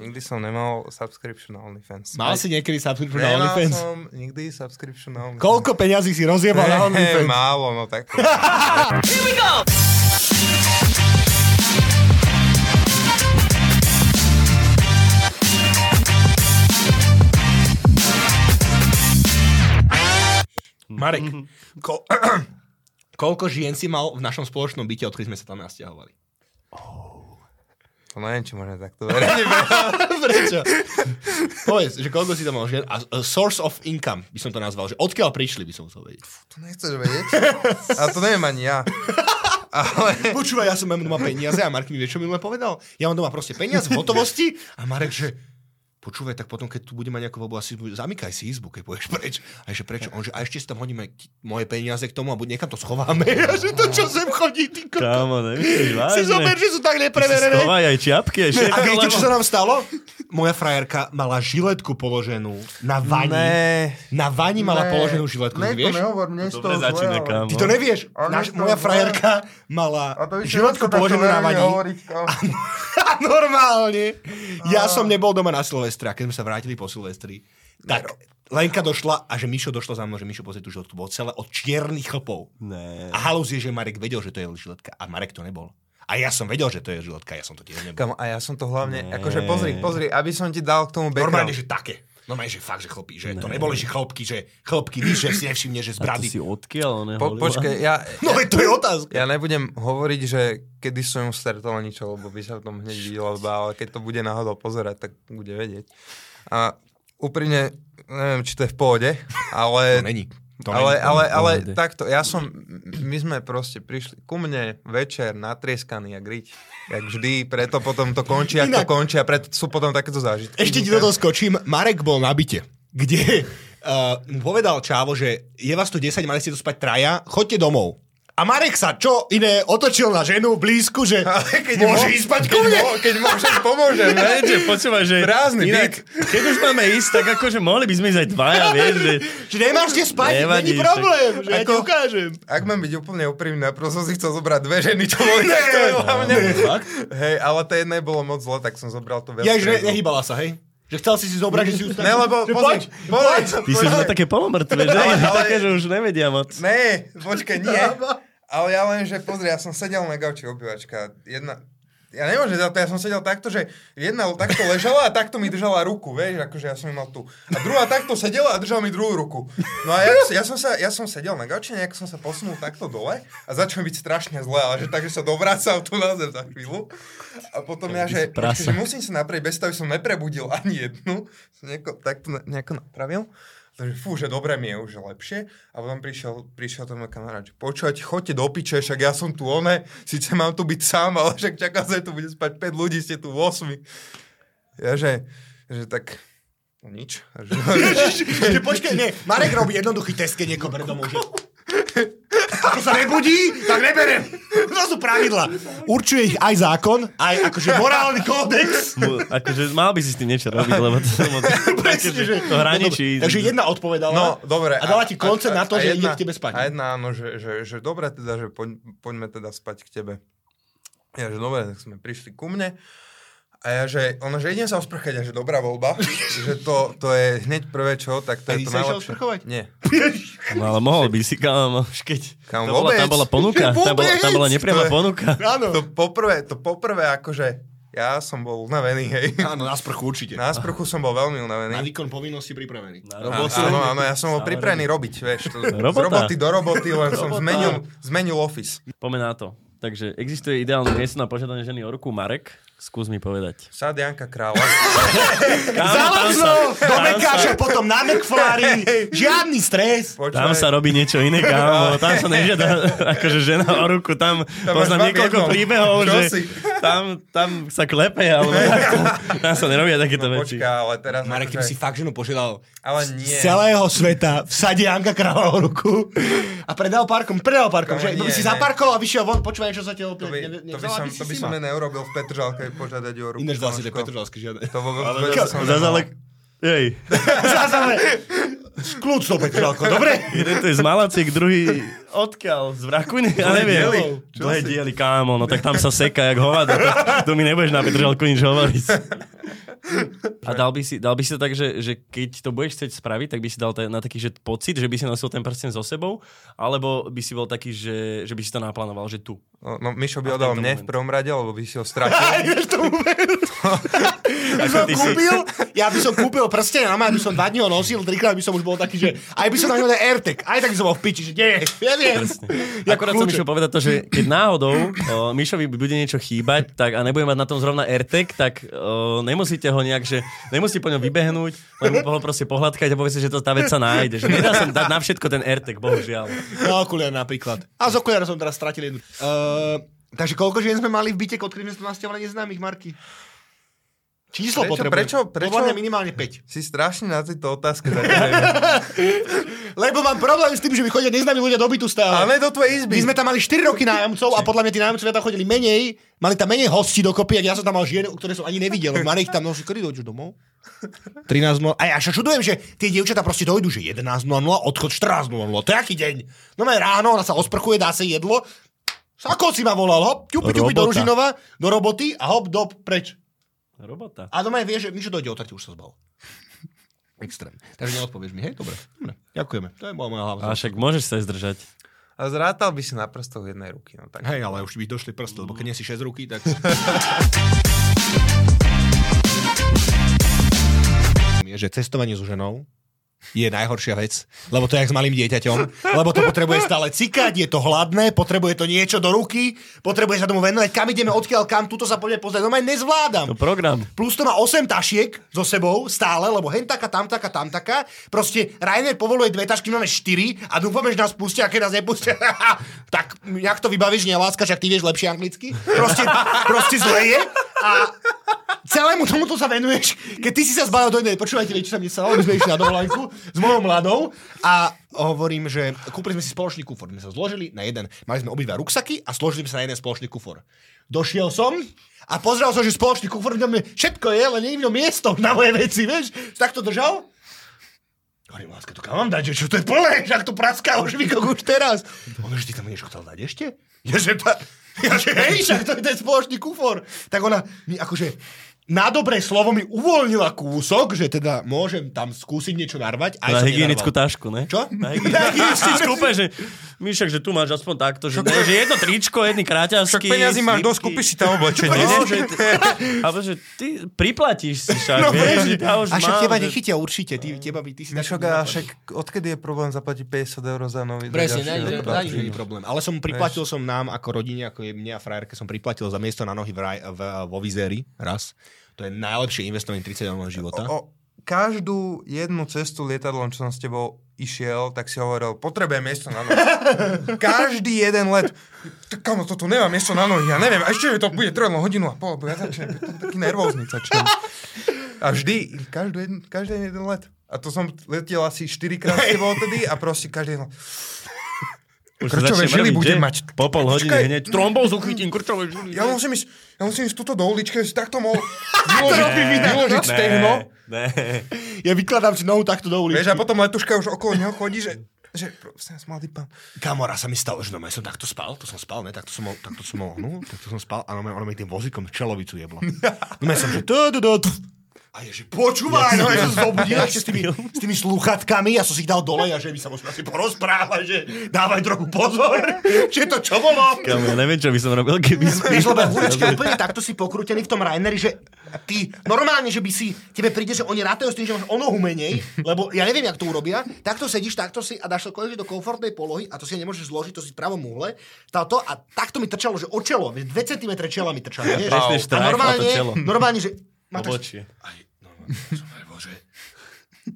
nikdy som nemal subscription na OnlyFans. Mal si niekedy subscription na Nemal OnlyFans? som nikdy subscription na OnlyFans. Koľko peňazí si rozjebal na Ne, OnlyFans? málo, no tak. Marek, ko- koľko žien si mal v našom spoločnom byte, odkedy sme sa tam nasťahovali? To neviem, či môžem takto veriť. Prečo? Povedz, že koľko si tam mal žien a a source of income by som to nazval, že odkiaľ prišli by som chcel vedieť. To nechceš vedieť? A to neviem ani ja. Ale... Počúvaj, ja som mám doma peniaze a Mark mi vie, čo minule povedal. Ja mám doma proste peniaze v hotovosti a Marek, že počúvaj, tak potom, keď tu bude mať nejakú voľbu, asi bude- zamykaj si izbu, keď pôjdeš preč. A že prečo? On, že a ešte si tam hodíme moje peniaze k tomu a buď niekam to schováme. A že to, čo sem chodí, ty kokos. Kámo, nemyslíš Si zober, že sú tak nepreverené. Schovaj aj čiapky, aj A viete, čo sa nám stalo? Moja frajerka mala žiletku položenú na vani. Ne. Na vani mala Ne. položenú žiletku, Ne, ty vieš? to nehovor, mne z Dobre začína, kámo. Ty to nevieš. Naš, to moja frajerka mala to žiletku položenú na vani. hovoriť. A normálne. Ja som nebol doma na Silvestra, keď sme sa vrátili po Silvestri. Tak Lenka došla a že Mišo došla za mnou, že Mišo pozrie tú žiletku. Bolo celé od čiernych chlpov. Ne. A halus je, že Marek vedel, že to je žiletka. A Marek to nebol. A ja som vedel, že to je žiletka, ja som to tiež nebol. Kamo, a ja som to hlavne, Ne. akože pozri, pozri, aby som ti dal k tomu Normálne, background. že také. Normálne, že fakt, že chlpí. Že to neboli, že chlopky, že chlopky, víš, že si nevšimne, že z A to brady. si odkiaľ, ne? Po, počkej, ja, No veď to je otázka. ja nebudem hovoriť, že kedy som ju stretol niečo, lebo by sa v tom hneď videlo, ale keď to bude náhodou pozerať, tak bude vedieť. A úprimne, neviem, či to je v pohode, ale... To není. To ale, ale, ale pohode. takto, ja som, my sme proste prišli ku mne večer natrieskaný a griť, jak vždy, preto potom to končí, ako to končí a preto sú potom takéto zážitky. Ešte ti do toho skočím. Marek bol na byte, kde uh, povedal Čávo, že je vás tu 10, mali ste tu spať traja, chodte domov. A Marek sa čo iné otočil na ženu blízku, že môže mo- ísť spať keď ku mne. mo- Keď môžem, pomôžem. Ne, že počúvaj, že Prázdny inak, keď už máme ísť, tak akože mohli by sme ísť aj dvaja, vieš, že... Že nemáš kde spať, Nevadí, není problém, že ja ti Ako- ukážem. Ak mám byť úplne úprimný, najprv som si chcel zobrať dve ženy, čo boli takto mňa. Hej, ale to jedné bolo moc zle, tak som zobral to viac. Ja, že trezov. nehýbala sa, hej? Že chcel si si zobrať, že si ju Ne, lebo že pozri, poď, pozri, Ty si už na také polomrtvé, že? Ale- ale- Také, že už nevedia moc. Ne, počkaj, nie. Ale ja len, že pozri, ja som sedel na gauči obývačka. Jedna, ja nemôžem to, ja som sedel takto, že jedna takto ležala a takto mi držala ruku, vieš, akože ja som ju mal tu. A druhá takto sedela a držala mi druhú ruku. No a ja, ja, som, sa, ja som sedel na gauči, nejak som sa posunul takto dole a začal byť strašne zle, ale že takže sa dovracal tu na zem za chvíľu. A potom ja, že, že musím sa napraviť bez toho, som neprebudil ani jednu. Som nejako, takto ne- nejako napravil. Takže fú, že dobre mi je už lepšie. A potom prišiel, prišiel ten môj kamarát, že počúvať, choďte do piče, však ja som tu one, síce mám tu byť sám, ale však čakám sa, tu bude spať 5 ľudí, ste tu 8. Ja že, že tak, no nič. Že, počkaj, nie, Marek robí jednoduchý test, keď niekoho domov. Ako sa nebudí, tak neberem. To sú pravidla. Určuje ich aj zákon, aj akože morálny kódex. Mu- Akože mal by si s tým niečo robiť, lebo to, moc, Presne, že... to hraničí. Takže jedna odpovedala. no, dobre. A dala ti koncept na to, že ide jedna, k tebe spať. A jedna áno, že, že, že dobre teda, že poď, poďme teda spať k tebe. Ja, že dobre, tak sme prišli ku mne. A ja, že, ona, že idem sa osprchať, a že dobrá voľba, že to, to je hneď prvé čo, tak A to je ty to najlepšie. osprchovať? Nie. No, ale mohol by si, kámo, už keď... Kam to bola, tam bola ponuka, tam bola, tam bola nepriama To je- ponuka. Áno. To poprvé, to poprvé akože, ja som bol unavený, hej. Áno, na sprchu určite. Na sprchu som bol veľmi Na unavený. výkon povinnosti pripravený. Na robotu. Áno, áno, ja som bol pripravený robiť, vieš. To, z Robota. roboty do roboty, len som Robota. zmenil, zmenil office. Poďme na to. Takže existuje ideálne miesto na požiadanie ženy o ruku. Marek, skús mi povedať. Sad Janka Krála. Zalazlo do Mekáša, potom na McFlurry. Žiadny stres. Tam sa robí niečo iné, kámo. Tam sa nežiada akože žena o ruku. Tam, Tam poznám niekoľko jednom. príbehov, že si? tam, tam sa klepe, alebo. Tam sa nerobia takéto No veci. počká, ale teraz... Marek, ty by si akože, fakt ženu požiadal ale nie. z celého sveta v sade Janka Kráľa o ruku a predal parkom, predal parkom, Kámo, že nie, by si zaparkoval a vyšiel von, počúvaj, čo sa ti To opäť by, ne- to by som, by si to by si som neurobil v Petržalke požiadať o ruku. Ináč zase, že kamoško. Petržalské žiadne. To vôbec, Ale vôbec som zase nemal. ale... Jej. Zase, ale skľúč to Petržalko, dobre? Jeden to je z Malaciek, druhý odkiaľ? Z Vrakuny? Ja neviem. Čo Dlhé si? diely, kámo, no tak tam sa seka jak hovado. To, to mi nebudeš na Petržalku nič hovoriť. A dal by si, dal by si to tak, že, že keď to budeš chcieť spraviť, tak by si dal te, na taký že pocit, že by si nosil ten prsten so sebou, alebo by si bol taký, že, že by si to naplánoval, že tu. No, no Mišo by v oddal tento mne v moment. prvom rade, lebo by si ho stratil. Ja by som kúpil, ja by som kúpil prsten, a by som dva dní ho nosil, trikrát by som už bol taký, že aj by som na ňo dal AirTag, aj tak by som bol v piči, že nie, ja viem. Jak Akorát som išiel povedať to, že keď náhodou o, Mišovi bude niečo chýbať tak, a nebude mať na tom zrovna AirTag, tak o, nemusíte ho nejak, že nemusíte po ňom vybehnúť, len ho proste pohľadkať a povedzte, že to tá vec sa nájde. Že nedá sa dať na všetko ten AirTag, bohužiaľ. Na okuliare napríklad. A z okuliara som teraz stratil jednu. Uh, takže koľko žien sme mali v byte, od ktorých sme sa nasťahovali neznámych, Marky? Číslo Prečo- potrebujem. prečo- prečo- Podľa mňa minimálne 5. Si strašne na tejto otázke. Lebo mám problém s tým, že mi chodia neznámi ľudia do bytu stále. Ale do tvojej izby. My sme tam mali 4 roky nájomcov a podľa mňa tí nájomcovia tam chodili menej, mali tam menej hostí dokopy, ak ja som tam mal žien, ktoré som ani nevidel. Marek tam nosil, kedy dojdeš domov? 13 A ja sa čudujem, že tie dievčatá proste dojdu, že 11.00, odchod 14.00. To je aký deň? No ráno, ona sa osprchuje, dá sa jedlo. Sako si ma volal, hop, ťupi, ťupi do. Ružinova, do roboty a hop, do preč. Robota. A doma vie, že Mišo dojde o trti, už sa zbal. Extrém. Takže neodpovieš mi, hej? Dobre. Dobre. Ďakujeme. To je moja hlava. A však môžeš sa aj zdržať. A zrátal by si na prstoch jednej ruky. No, tak. Hej, ale už by došli prsty, lebo keď nie si 6 ruky, tak... je, že cestovanie so ženou je najhoršia vec, lebo to je jak s malým dieťaťom, lebo to potrebuje stále cikať, je to hladné, potrebuje to niečo do ruky, potrebuje sa tomu venovať, kam ideme, odkiaľ kam, tuto sa poďme pozrieť, no nezvládam. To program. Plus to má 8 tašiek so sebou stále, lebo hen taká, tam taká, tam taká. Proste Rainer povoluje dve tašky, máme 4 a dúfame, že nás pustia, a keď nás nepustia, tak jak to vybavíš, neláska, však ty vieš lepšie anglicky. Proste, proste zle je a celému tomuto sa venuješ. Keď ty si sa zbalil do jednej, počúvajte, viete, čo sa mne stalo, my sme išli na dovolenku s mojou mladou a hovorím, že kúpili sme si spoločný kufor. My sa zložili na jeden, mali sme obidva ruksaky a zložili sme sa na jeden spoločný kufor. Došiel som a pozrel som, že spoločný kufor v všetko je, len nie miesto na moje veci, vieš? Tak to držal. Hovorím, láska, to kam mám dať, že čo to je plné, však to praská už vykok už teraz. On, že ty tam niečo chcel dať ešte? Ja, že, ta, ja, že hej, však to je ten spoločný kufor. Tak ona mi akože na dobré slovo mi uvoľnila kúsok, že teda môžem tam skúsiť niečo narvať. Aj Na hygienickú nenarval. tašku, ne? Čo? Na hygienickú úplne, že my však, že tu máš aspoň takto, že, ne, že jedno tričko, jedný Však kráťaský. peniazy máš dosť, kúpiš si tam oblečenie. No, že, ty, ale že ty priplatíš si však, no, vieš, že ja už A však mám, teba že- nechytia určite, ty, teba by, ty si Mišo, taký- a však odkedy je problém zaplatiť 50 eur za nový? Presne, na, nič není problém. Ale som priplatil som nám ako rodine, ako je mne a frajerke, som priplatil za miesto na nohy vo Vizéri raz. To je najlepšie investovanie 30 môjho života. O, každú jednu cestu lietadlom, čo som s tebou išiel, tak si hovoril, potrebujem miesto na nohy. Každý jeden let. Tak kamo, toto nemá miesto na nohy, ja neviem, a ešte mi to bude trvať hodinu a pol, lebo ja začnem byť taký nervózny začnem. A vždy, každý jeden, každý jeden let. A to som letel asi 4 krát s tebou odtedy a proste každý jeden let. Už krčové žily mrviť, budem mať. Po pol hodiny Počkaj. hneď. Trombózu chytím, krčové žily. Ja musím ísť, ja musím ísť túto do uličky, si takto mohol vyložiť, vyložiť stehno. Ne, Ja vykladám si nohu takto do uličky. Vieš, a potom letuška už okolo neho chodí, že, že prosím vás, mladý pán. Kamora sa mi stalo, že no, ja som takto spal, to som spal, ne, takto som, mohol- takto som mohol, no, takto som spal a ono mi tým vozíkom čelovicu jeblo. No ja som, že tu, tu, tu, tu. A je, že počúvaj, no, ja som zobudil ešte s tými, s tými sluchatkami, ja som si ich dal dole a že my sa môžeme asi porozprávať, že dávaj trochu pozor, že to čo bolo. Kamu, ja neviem, čo by som robil, keby Vieš, lebo hurečka úplne takto si pokrútený v tom Raineri, že ty normálne, že by si, tebe príde, že oni rátajú s tým, že máš o nohu menej, lebo ja neviem, jak to urobia, takto sedíš, takto si a dáš to konečne do komfortnej polohy a to si nemôžeš zložiť, to si v pravom uhle, táto a takto mi trčalo, že o čelo, 2 cm čela mi trčalo, Presne a normálne, normálne, že Obočie. aj, normálne, som aj, bože,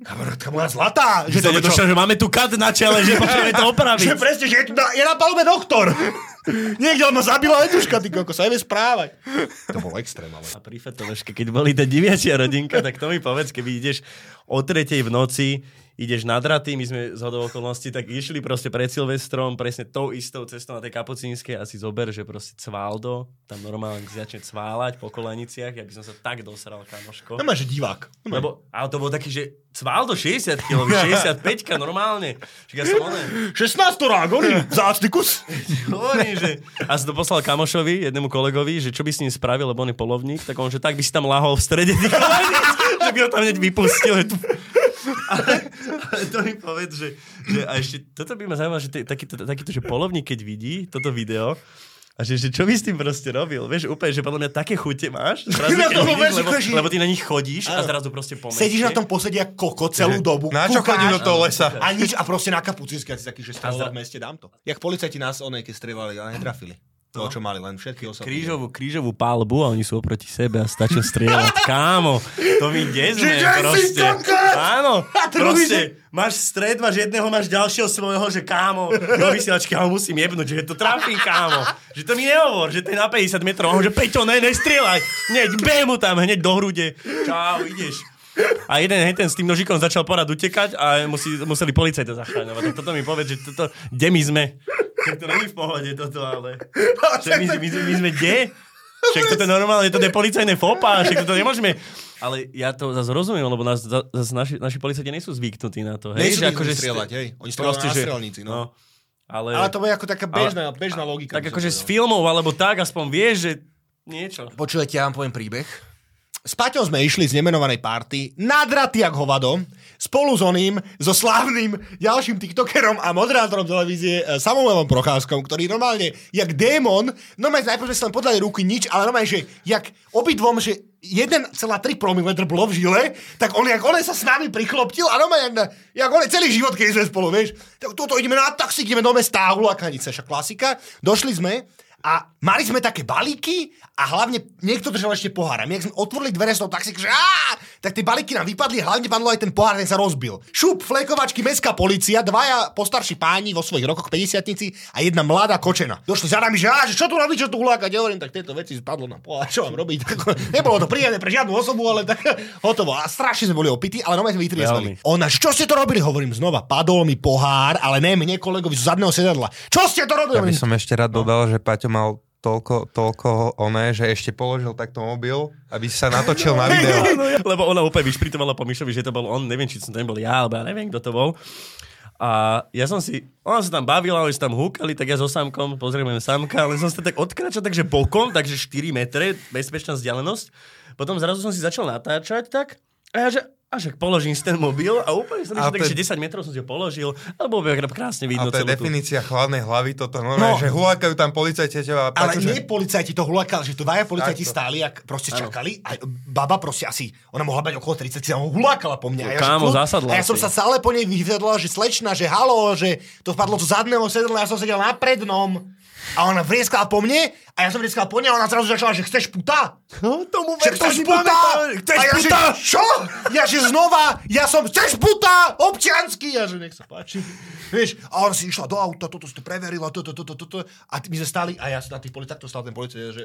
kamarátka moja zlatá, že to čo? došiel, že máme tu kat na čele, že potrebujeme to opraviť. Že presne, že je, tu na, je na palube doktor. Niekde ma zabila letuška, ty koko, sa nevie správať. To bol extrém, ale... A pri Fetoveške, keď boli tá diviačia rodinka, tak to mi povedz, keby ideš o tretej v noci, ideš na draty, my sme z hodou okolností tak išli proste pred Silvestrom, presne tou istou cestou na tej Kapucínskej a si zober, že proste Cvaldo, tam normálne začne cváľať po koleniciach, ja by som sa tak dosral, kamoško. No máš, divák. Lebo, ale to bol taký, že Cvaldo 60 kg, 65 normálne. Čiže ja som oné, 16 rák, oni, zácný kus. Hovorím, že... A som to poslal kamošovi, jednému kolegovi, že čo by s ním spravil, lebo on je polovník, tak on, že tak by si tam lahol v strede tých. Že by ho tam hneď vypustil. že tu- Ale, ale to mi povedz, že, že a ešte, toto by ma zaujímalo, že takýto, takýto, že polovník, keď vidí toto video, a že, že čo by s tým proste robil? Vieš, úplne, že podľa mňa také chute máš, zrazu, tom vidíš, lebo, akože- lebo ty na nich chodíš a zrazu proste po Sedíš na tom posede ako koko celú dobu. Na čo kúkáš chodím do toho lesa? A nič, a proste na kapucínske, si taký, že strelal v meste, dám to. Jak policajti nás onej, keď strieľali, ale netrafili. To, čo mali, len všetky osobné. Krížovú, krížovú palbu a oni sú oproti sebe a stačí strieľať. Kámo, to Že Jesse proste. Áno, proste. Máš stred, máš jedného, máš ďalšieho svojho, že kámo, do vysielačky, ale musím jebnúť, že to trafím, kámo. Že to mi nehovor, že to je na 50 metrov, a on, že Peťo, ne, nestrieľaj. Hneď, mu tam, hneď do hrude. Čau, ideš. A jeden hej, ten s tým nožikom začal porad utekať a musí, museli policajta zachráňovať. Tak toto mi povedz, že toto, kde my sme? Tak to není v pohode toto, ale... Že my, my, my, sme kde? Však toto je normálne, toto je policajné fopa, však toto nemôžeme... Ale ja to zase rozumiem, lebo nás, zase naši, naši policajti nie sú zvyknutí na to. Hej, Nejsú že akože ste- strieľať, hej. Oni strieľajú na strelníci, no. Ale, Ale to bude ako taká bežná, bežná logika. tak akože z filmov, alebo tak, aspoň vieš, že niečo. Počujete, ja vám poviem príbeh. S Paťom sme išli z nemenovanej party, nadratý jak hovado, spolu s oným, so slávnym ďalším tiktokerom a moderátorom televízie eh, Samuelom Procházkom, ktorý normálne, jak démon, normálne najprv sme si len podali ruky, nič, ale normálne, že jak obidvom, že 1,3 promile drblo v žile, tak on, jak on sa s nami prikloptil a normálne, jak, jak on celý život, keď sme spolu, vieš, tak toto ideme na taxík, ideme do mesta hulakanice, však klasika. Došli sme a mali sme také balíky a hlavne niekto držal ešte pohár. A my, ak sme otvorili dvere z toho taxíka, že á, tak tie balíky nám vypadli, hlavne padlo aj ten pohár, ten sa rozbil. Šup, flekovačky, mestská policia, dvaja postarší páni vo svojich rokoch 50 a jedna mladá kočena. Došli za nami, že, á, že čo tu robíš, čo tu hulákať? Ja hovorím, tak tieto veci spadlo na pohár, čo mám robiť? Tak, nebolo to príjemné pre žiadnu osobu, ale tak hotovo. A strašne sme boli opití, ale normálne sme vytriezvali. Ona, že čo ste to robili? Hovorím znova, padol mi pohár, ale ne mne kolegovi z zadného sedadla. Čo ste to robili? Ja by som ešte rád dodal, že Paťo mal toľko, toľko oné, že ešte položil takto mobil, aby sa natočil na video. No, lebo ona úplne vyšpritovala po Mišovi, že to bol on, neviem, či som to nebol ja, alebo ja neviem, kto to bol. A ja som si, ona sa tam bavila, oni sa tam húkali, tak ja so Samkom, pozrieme Samka, ale som sa tak odkračal, takže bokom, takže 4 metre, bezpečná vzdialenosť. Potom zrazu som si začal natáčať tak, a ja že, a však položím si ten mobil a úplne som A išiel, takže 10 metrov som si ho položil, a bolo by krásne A vidno to je celú tú- definícia chladnej hlavy, toto normálne, No. že hulákajú tam policajti a teba. Ale že- nie policajti to hulakali, že to dvaja policajti Takto. stáli, ak proste čakali a baba proste asi, ona mohla mať okolo 30, a on hulákala po mne. A ja, že Kámo, kľud- zasadla a ja som sa stále po nej vyvedla, že slečna, že halo, že to vpadlo zo zadného sedadla, ja som sedel na prednom. A ona vrieskala po mne a ja som vrieskala po nej a ona zrazu začala, že chceš puta? No, tomu Že ver, chceš puta? Chceš a ja, puta? Že, čo? Ja že znova, ja som, chceš puta? Občiansky. Ja že nech sa páči. Vieš, a ona si išla do auta, toto si to preverila, toto, toto, toto. A my sme stali a ja sa na tých poli, takto stal ten policajt, že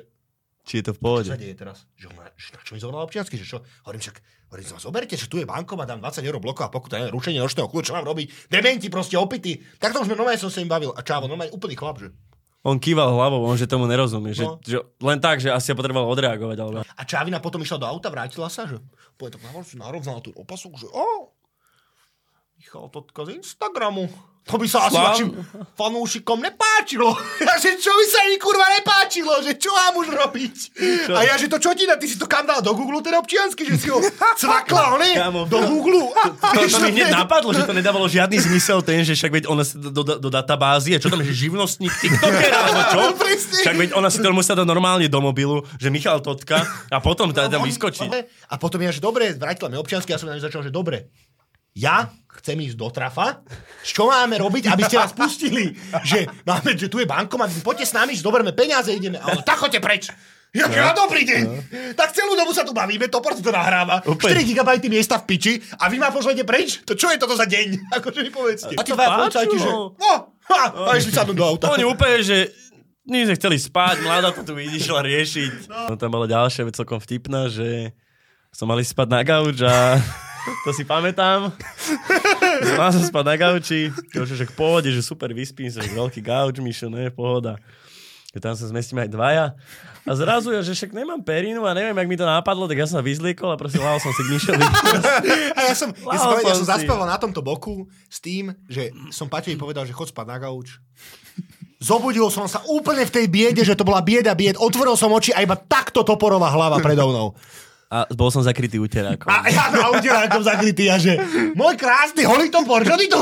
Či je to v čo pohode. sa deje teraz? Že ona, že na čo mi zobrala občiansky? Že čo? Hovorím však, hovorím, sa zoberte, že tu je bankomat, dám 20 eur bloková pokuta, neviem, rušenie nočného kľúča, čo mám robiť? Dementi, proste opity. Tak to už sme normálne som sa im bavil. A čávo, normálne úplný chlap, že. On kýval hlavou, on že tomu nerozumie. Že, No. že, len tak, že asi ja potreboval odreagovať. Alebo... A Čávina potom išla do auta, vrátila sa, že povie tak narovnala tú opasok, že o, Michal Totka z Instagramu. To by sa asi Slám. vašim fanúšikom nepáčilo. Ja, že čo by sa im kurva nepáčilo, že čo mám už robiť? Čo? A ja, že to čo ti dá, ty si to kam dal do Google ten občiansky, že si ho cvakla, ne? Kámo, Do Google. A, To, to mi hneď napadlo, že to nedávalo žiadny zmysel ten, že však veď ona do, do, do databázy, a čo tam je, že živnostník, tiktoker, alebo čo? Presne. Však veď ona si to musela dať normálne do mobilu, že Michal Totka a potom tá, tam vyskočí. A potom ja, že dobre, vrátila mi občiansky, ja som na začal, že dobre, ja chcem ísť do trafa, čo máme robiť, aby ste nás pustili? Že máme, že tu je bankomat, poďte s nami, že zoberme peniaze, ideme. A on, tak choďte preč. Ja, ja dobrý deň. Tak celú dobu sa tu bavíme, to si to nahráva. Úplne. 4 GB miesta v piči a vy ma pošlete preč? To čo je toto za deň? Akože mi povedzte. A tí to dvaja policajti, že no, ha, a išli sadnúť do auta. Oni úplne, že my sme chceli spať, mladá to tu išla riešiť. No tam bola ďalšia vec celkom vtipná, že som mali spať na gauč a to si pamätám. Mal som spať na gauči, to že k pohode, že super vyspím sa, že veľký gauč, Mišo, ne, pohoda. Že tam sa zmestíme aj dvaja. A zrazu ja, že však nemám perinu a neviem, jak mi to napadlo, tak ja som sa vyzliekol a proste lahol som si k Mišovi. A ja som, ja som, ja som zaspával na tomto boku s tým, že som Paťovi povedal, že chod spať na gauč. Zobudil som sa úplne v tej biede, že to bola bieda bied. Otvoril som oči a iba takto toporová hlava predo mnou. A bol som zakrytý uterákom. A ja na uterákom zakrytý a že môj krásny holý topor, čo ty tu?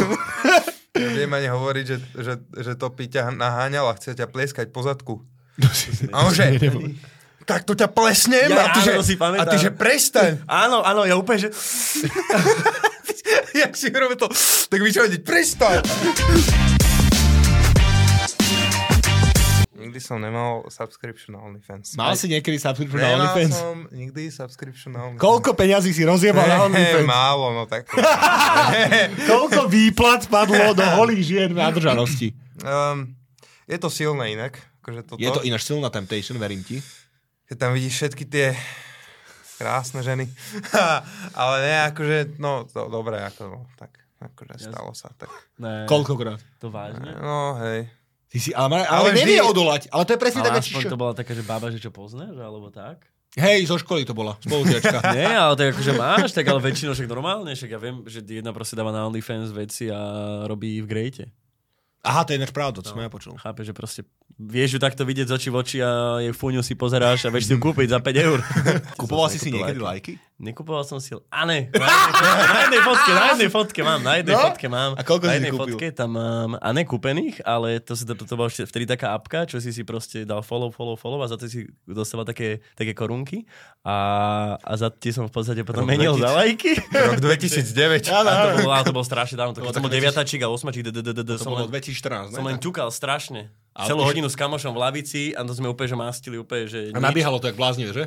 Viem ani hovoriť, že, že, že to ťa naháňal a chce ťa plieskať po zadku. A on že, tak to ťa plesnem Ja, a ty, áno, že, si pamätám. a ty že prestaň. Áno, áno, ja úplne, že... Jak si robil to, tak vedieť, prestaň. Nikdy som nemal subscription na OnlyFans. Mal si niekedy subscription na Nemal OnlyFans? som nikdy subscription na OnlyFans. Koľko peňazí si rozjebal na Ne, OnlyFans? málo, no tak. Koľko výplat spadlo do holých žien v nádržanosti? um, je to silné inak. Akože toto. Je to ináč silná temptation, verím ti. Keď tam vidíš všetky tie krásne ženy. Ale ne, akože, no, to, dobre, ako, no, tak, akože stalo sa, tak. Ne, Koľkokrát? To vážne? No, hej. Ty si, ale, ale, Ale nevie vždy- odolať. Ale to je presne Ale taká čišo. to bola taká, že baba, že čo poznáš, alebo tak? Hej, zo školy to bola, spolužiačka. Nie, ale tak akože máš, tak ale väčšinou však normálne, však ja viem, že jedna proste dáva na OnlyFans veci a robí v grejte. Aha, to je ináč pravda, to som ja počul. Chápe, že proste vieš ju takto vidieť z očí v oči a jej fúňu si pozeráš a vieš si ju kúpiť za 5 eur. Kupoval si si niekedy lajky. Nekupoval som si... A ne, na jednej, na jednej fotke, na jednej fotke mám, na jednej No? fotke mám. A koľko na si jednej kúpil? fotke tam mám, a ne kúpených, ale to, si, to, to, to bola vtedy taká apka, čo si si proste dal follow, follow, follow a za to si dostával také, také korunky a, a za tie som v podstate potom Rok menil 2000. za lajky. Rok 2009. A to ale to bolo strašne dávno, to, keď som bol také deviatačík a osmačík, d- d- d- d- To som bolo len- 2014, som len ťukal strašne. Celú hodinu s kamošom v lavici a to sme úplne že mastili úplne, že A nič. nabiehalo to jak bláznivé, že?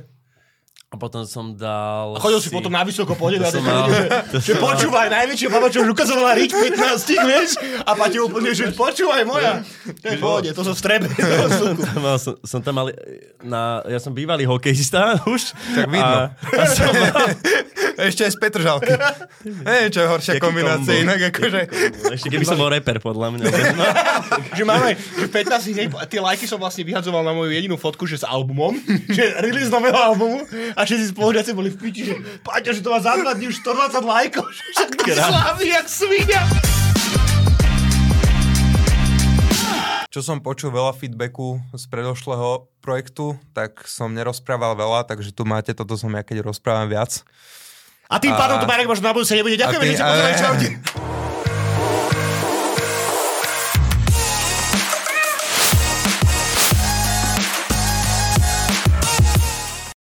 A potom som dal... A chodil si potom na vysoko som mal- že som mal- počúvaj, najväčšia baba, čo už ukazovala riť 15, vieš? A Paťo úplne, že počúvaj moja. To je pohode, to som v strebe. Tam mal, som, som tam mal na, ja som bývalý hokejista už. Tak vidno. A, a som mal, Ešte aj z Petržalky. Neviem, čo je horšia Jaký kombinácia kombo. inak, akože... ešte keby som bol reper, podľa mňa. No, že máme, že 15 dní, tie lajky som vlastne vyhadzoval na moju jedinú fotku, že s albumom, že release nového albumu a všetci spolužiaci boli v piči, že Paťo, že to má za dva dní už 120 lajkov, že však jak svinia. Čo som počul veľa feedbacku z predošlého projektu, tak som nerozprával veľa, takže tu máte, toto som ja, keď rozprávam viac. A tým A- pádom to Marek možno na budúce nebude. Ďakujeme, že ste pozerali, čaute.